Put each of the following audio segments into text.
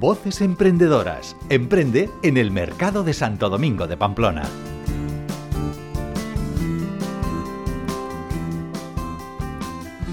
Voces Emprendedoras. Emprende en el mercado de Santo Domingo de Pamplona.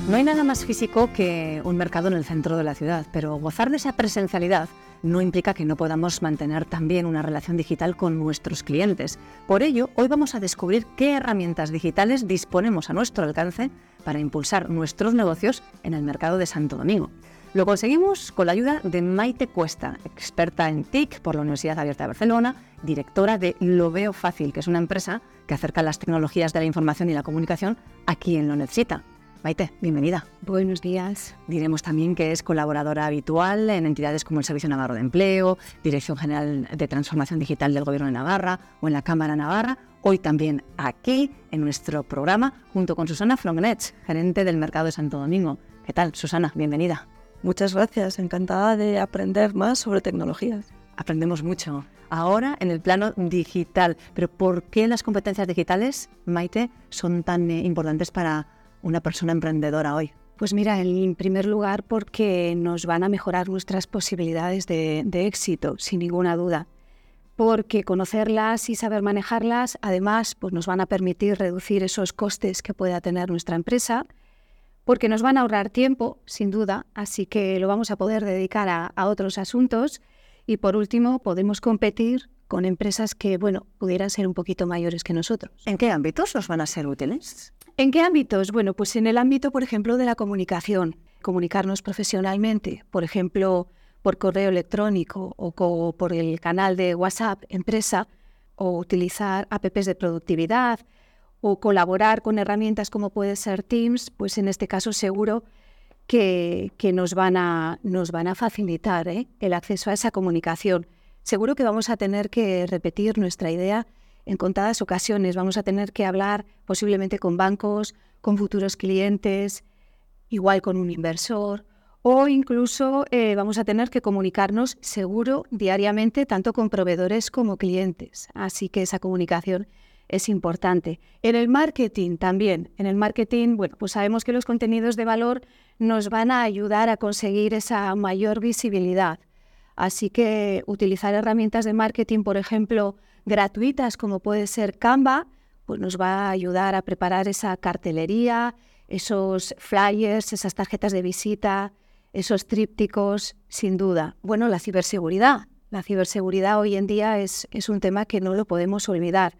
No hay nada más físico que un mercado en el centro de la ciudad, pero gozar de esa presencialidad no implica que no podamos mantener también una relación digital con nuestros clientes. Por ello, hoy vamos a descubrir qué herramientas digitales disponemos a nuestro alcance para impulsar nuestros negocios en el mercado de Santo Domingo. Lo conseguimos con la ayuda de Maite Cuesta, experta en TIC por la Universidad Abierta de Barcelona, directora de Lo Veo Fácil, que es una empresa que acerca las tecnologías de la información y la comunicación a quien lo necesita. Maite, bienvenida. Buenos días. Diremos también que es colaboradora habitual en entidades como el Servicio Navarro de Empleo, Dirección General de Transformación Digital del Gobierno de Navarra o en la Cámara Navarra. Hoy también aquí, en nuestro programa, junto con Susana Frongnets, gerente del Mercado de Santo Domingo. ¿Qué tal, Susana? Bienvenida. Muchas gracias, encantada de aprender más sobre tecnologías. Aprendemos mucho. Ahora en el plano digital, pero ¿por qué las competencias digitales, Maite, son tan eh, importantes para una persona emprendedora hoy? Pues mira, en primer lugar porque nos van a mejorar nuestras posibilidades de, de éxito, sin ninguna duda. Porque conocerlas y saber manejarlas, además, pues nos van a permitir reducir esos costes que pueda tener nuestra empresa porque nos van a ahorrar tiempo, sin duda, así que lo vamos a poder dedicar a, otros asuntos. Y por último, podemos competir con empresas que, bueno, pudieran ser un poquito mayores que nosotros. ¿En qué ámbitos nos van a ser útiles? ¿En qué ámbitos? Bueno, pues en el ámbito, por ejemplo, de la comunicación, comunicarnos profesionalmente, por ejemplo, por correo electrónico o por el canal de WhatsApp empresa, o utilizar apps de productividad, o colaborar con herramientas como puede ser Teams, pues en este caso seguro que, nos, van a, nos van a facilitar ¿eh? el acceso a esa comunicación. Seguro que vamos a tener que repetir nuestra idea en contadas ocasiones. Vamos a tener que hablar posiblemente con bancos, con futuros clientes, igual con un inversor, o incluso eh, vamos a tener que comunicarnos seguro diariamente tanto con proveedores como clientes. Así que esa comunicación es importante. En el marketing también. En el marketing, bueno, pues sabemos que los contenidos de valor nos van a ayudar a conseguir esa mayor visibilidad. Así que utilizar herramientas de marketing, por ejemplo, gratuitas como puede ser Canva, pues nos va a ayudar a preparar esa cartelería, esos flyers, esas tarjetas de visita, esos trípticos, sin duda. Bueno, la ciberseguridad. La ciberseguridad hoy en día es, es un tema que no lo podemos olvidar.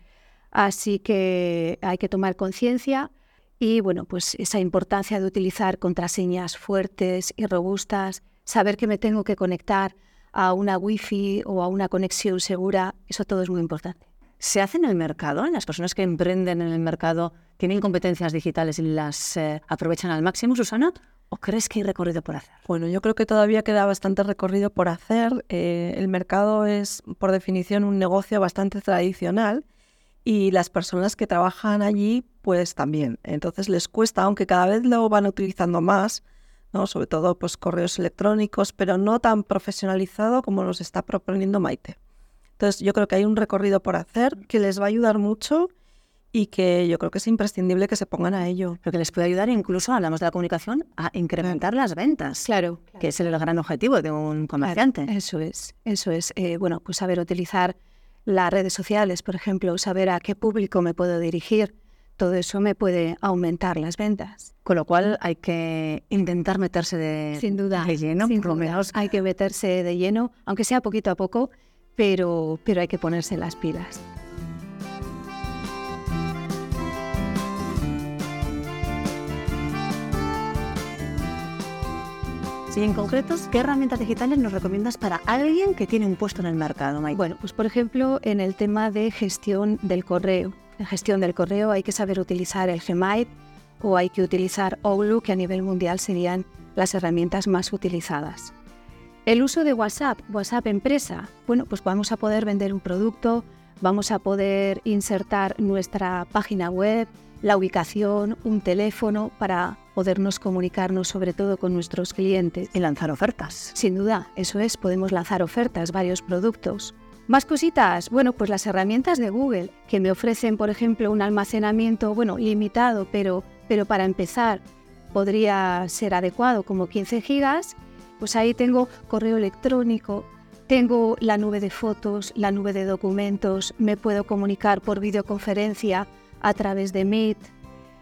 Así que hay que tomar conciencia y bueno, pues esa importancia de utilizar contraseñas fuertes y robustas, saber que me tengo que conectar a una wifi o a una conexión segura, eso todo es muy importante. ¿Se hace en el mercado? ¿Las personas que emprenden en el mercado tienen competencias digitales y las eh, aprovechan al máximo, Susana? ¿O crees que hay recorrido por hacer? Bueno, yo creo que todavía queda bastante recorrido por hacer. Eh, el mercado es, por definición, un negocio bastante tradicional y las personas que trabajan allí pues también. Entonces les cuesta, aunque cada vez lo van utilizando más, ¿no? sobre todo pues correos electrónicos, pero no tan profesionalizado como nos está proponiendo Maite. Entonces yo creo que hay un recorrido por hacer que les va a ayudar mucho y que yo creo que es imprescindible que se pongan a ello. Pero que les puede ayudar incluso, hablamos de la comunicación, a incrementar las ventas. Claro. Que es el gran objetivo de un comerciante. eso es, eso es. Eh, bueno, pues saber utilizar las redes sociales, por ejemplo, saber a qué público me puedo dirigir, todo eso me puede aumentar las ventas. Con lo cual hay que intentar meterse de, sin duda, lleno, sin Hay que meterse de lleno, aunque sea poquito a poco, pero, pero hay que ponerse las pilas. Y en concreto, ¿qué herramientas digitales nos recomiendas para alguien que tiene un puesto en el mercado, Bueno, pues por ejemplo, en el tema de gestión del correo. En gestión del correo hay que saber utilizar el Gmail o hay que utilizar Outlook, que a nivel mundial serían las herramientas más utilizadas. El uso de WhatsApp, WhatsApp empresa, bueno, pues vamos a poder vender un producto, vamos a poder insertar nuestra página web, la ubicación, un teléfono para podernos comunicarnos sobre todo con nuestros clientes. Y lanzar ofertas. Sin duda, eso es, podemos lanzar ofertas, varios productos. Más cositas, bueno, pues las herramientas de Google, que me ofrecen, por ejemplo, un almacenamiento, bueno, limitado, pero, pero para empezar podría ser adecuado, como 15 gigas, pues ahí tengo correo electrónico, Tengo la nube de fotos, la nube de documentos, me puedo comunicar por videoconferencia a través de Meet.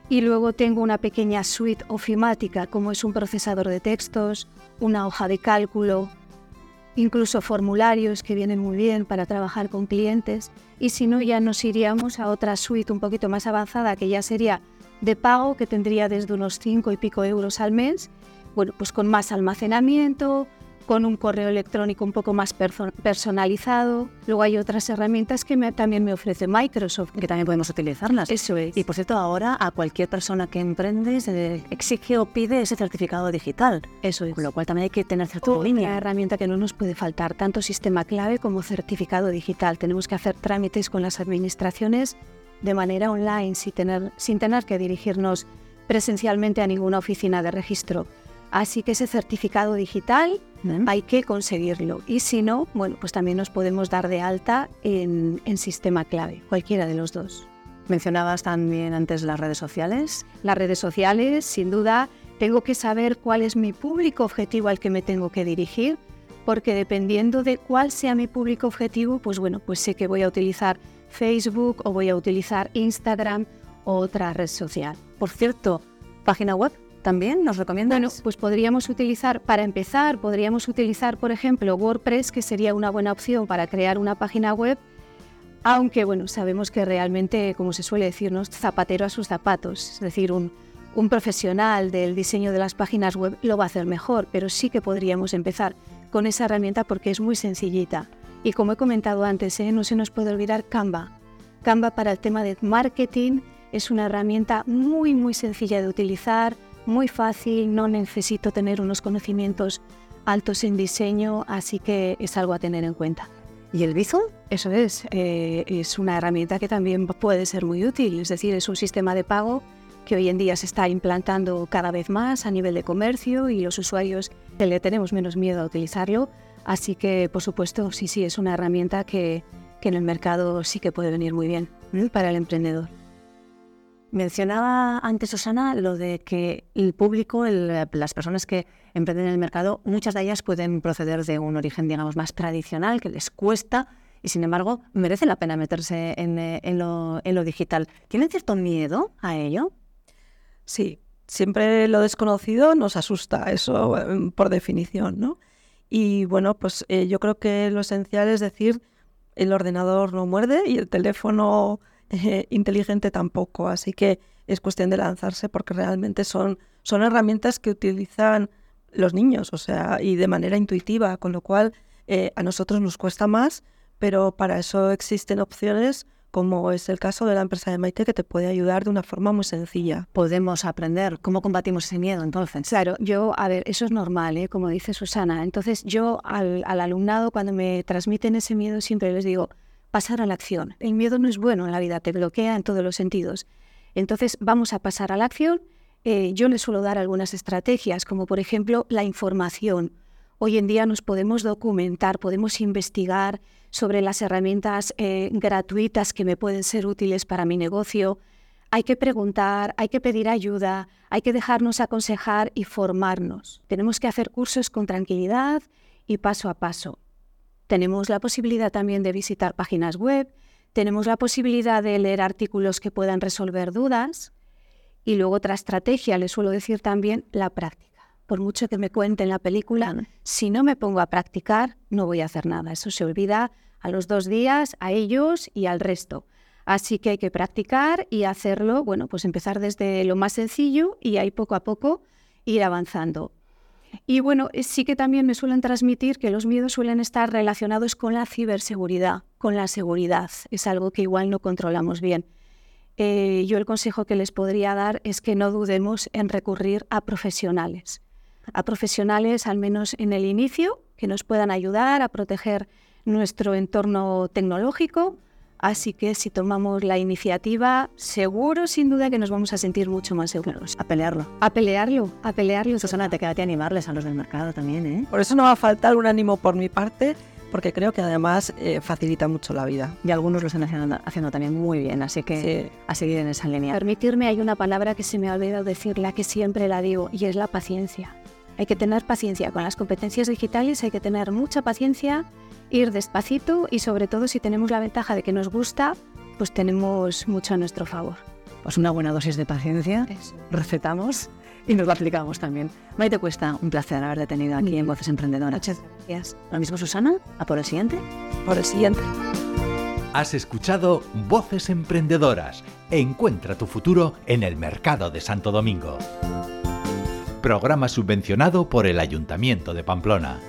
Y luego tengo una pequeña suite ofimática como es un procesador de textos, una hoja de cálculo, incluso formularios que vienen muy bien para trabajar con clientes. Y si no, ya nos iríamos a otra suite un poquito más avanzada que ya sería de pago, que tendría desde unos 5 y pico euros al mes, bueno, pues con más almacenamiento, con un correo electrónico un poco más personalizado. Luego hay otras herramientas que también me ofrece Microsoft. Que también podemos utilizarlas. Eso es. Y por cierto, ahora a cualquier persona que emprende se exige o pide ese certificado digital. Eso es. Con lo cual también hay que tener cierto Una herramienta que no nos puede faltar, tanto sistema clave como certificado digital. Tenemos que hacer trámites con las administraciones de manera online, sin tener, sin tener que dirigirnos presencialmente a ninguna oficina de registro. Así que ese certificado digital hay que conseguirlo. Y si no, bueno, pues también nos podemos dar de alta en, en sistema clave, cualquiera de los dos. Mencionabas también antes las redes sociales. Las redes sociales, sin duda, tengo que saber cuál es mi público objetivo al que me tengo que dirigir, porque dependiendo de cuál sea mi público objetivo, pues bueno, pues sé que voy a utilizar Facebook o voy a utilizar Instagram o otra red social. Por cierto, página web también nos recomiendas? Bueno, pues podríamos utilizar, para empezar, podríamos utilizar, por ejemplo, WordPress, que sería una buena opción para crear una página web, aunque, bueno, sabemos que realmente, como se suele decirnos, zapatero a sus zapatos, es decir, un, un profesional del diseño de las páginas web lo va a hacer mejor, pero sí que podríamos empezar con esa herramienta porque es muy sencillita. Y como he comentado antes, ¿eh? no se nos puede olvidar Canva. Canva para el tema de marketing es una herramienta muy, muy sencilla de utilizar, muy fácil, no necesito tener unos conocimientos altos en diseño, así que es algo a tener en cuenta. ¿Y el Bizum? Eso es, eh, es una herramienta que también puede ser muy útil, es decir, es un sistema de pago que hoy en día se está implantando cada vez más a nivel de comercio y los usuarios le tenemos menos miedo a utilizarlo, así que por supuesto sí, sí, es una herramienta que, que en el mercado sí que puede venir muy bien para el emprendedor. Mencionaba antes Susana lo de que el público, las personas que emprenden en el mercado, muchas de ellas pueden proceder de un origen, digamos, más tradicional, que les cuesta y sin embargo merece la pena meterse en, eh, lo, digital. ¿Tienen cierto miedo a ello? Sí, siempre lo desconocido nos asusta, eso em, por definición, ¿no? Y bueno, pues eh, yo creo que lo esencial es decir, el ordenador no muerde y el teléfono eh, inteligente tampoco. Así que es cuestión de lanzarse porque realmente son, son herramientas que utilizan los niños, o sea, y de manera intuitiva, con lo cual eh, a nosotros nos cuesta más, pero para eso existen opciones como es el caso de la empresa de Maite, que te puede ayudar de una forma muy sencilla. Podemos aprender cómo combatimos ese miedo entonces. Claro, yo, a ver, eso es normal, ¿eh? como dice Susana. Entonces yo al, al alumnado, cuando me transmiten ese miedo, siempre les digo, pasar a la acción. El miedo no es bueno en la vida, te bloquea en todos los sentidos. Entonces vamos a pasar a la acción. Eh, yo les suelo dar algunas estrategias, como por ejemplo la información. Hoy en día nos podemos documentar, podemos investigar sobre las herramientas eh, gratuitas que me pueden ser útiles para mi negocio. Hay que preguntar, hay que pedir ayuda, hay que dejarnos aconsejar y formarnos. Tenemos que hacer cursos con tranquilidad y paso a paso. Tenemos la posibilidad también de visitar páginas web, tenemos la posibilidad de leer artículos que puedan resolver dudas y luego otra estrategia, les suelo decir también, la práctica. Por mucho que me cuenten la película, si no me pongo a practicar, no voy a hacer nada. Eso se olvida a los dos días, a ellos y al resto. Así que hay que practicar y hacerlo, bueno, pues empezar desde lo más sencillo y ahí poco a poco ir avanzando. Y bueno, eh, sí que también me suelen transmitir que los miedos suelen estar relacionados con la ciberseguridad, con la seguridad. Es algo que igual no controlamos bien. Eh, yo el consejo que les podría dar es que no dudemos en recurrir a profesionales. A profesionales, al menos en el inicio, que nos puedan ayudar a proteger nuestro entorno tecnológico, Así que si tomamos la iniciativa, seguro sin duda que nos vamos a sentir mucho más seguros. A pelearlo. A pelearlo, a pelearlo. Susana, te queda a animarles a los del mercado también, ¿eh? Por eso no va a faltar un ánimo por mi parte, porque creo que además eh, facilita mucho la vida. Y algunos lo están haciendo, también muy bien, así que a seguir en esa línea. Permitirme, hay una palabra que se me ha olvidado decir, la que siempre la digo, y es la paciencia. Hay que tener paciencia con las competencias digitales, hay que tener mucha paciencia, ir despacito y sobre todo si tenemos la ventaja de que nos gusta, pues tenemos mucho a nuestro favor. Pues una buena dosis de paciencia, Eso. recetamos y nos lo aplicamos también. Maite Cuesta, un placer haberte tenido aquí en Voces Emprendedoras. Muchas gracias. Lo mismo Susana, a por el siguiente. Por el siguiente. Has escuchado Voces Emprendedoras. Encuentra tu futuro en el mercado de Santo Domingo. Programa subvencionado por el Ayuntamiento de Pamplona.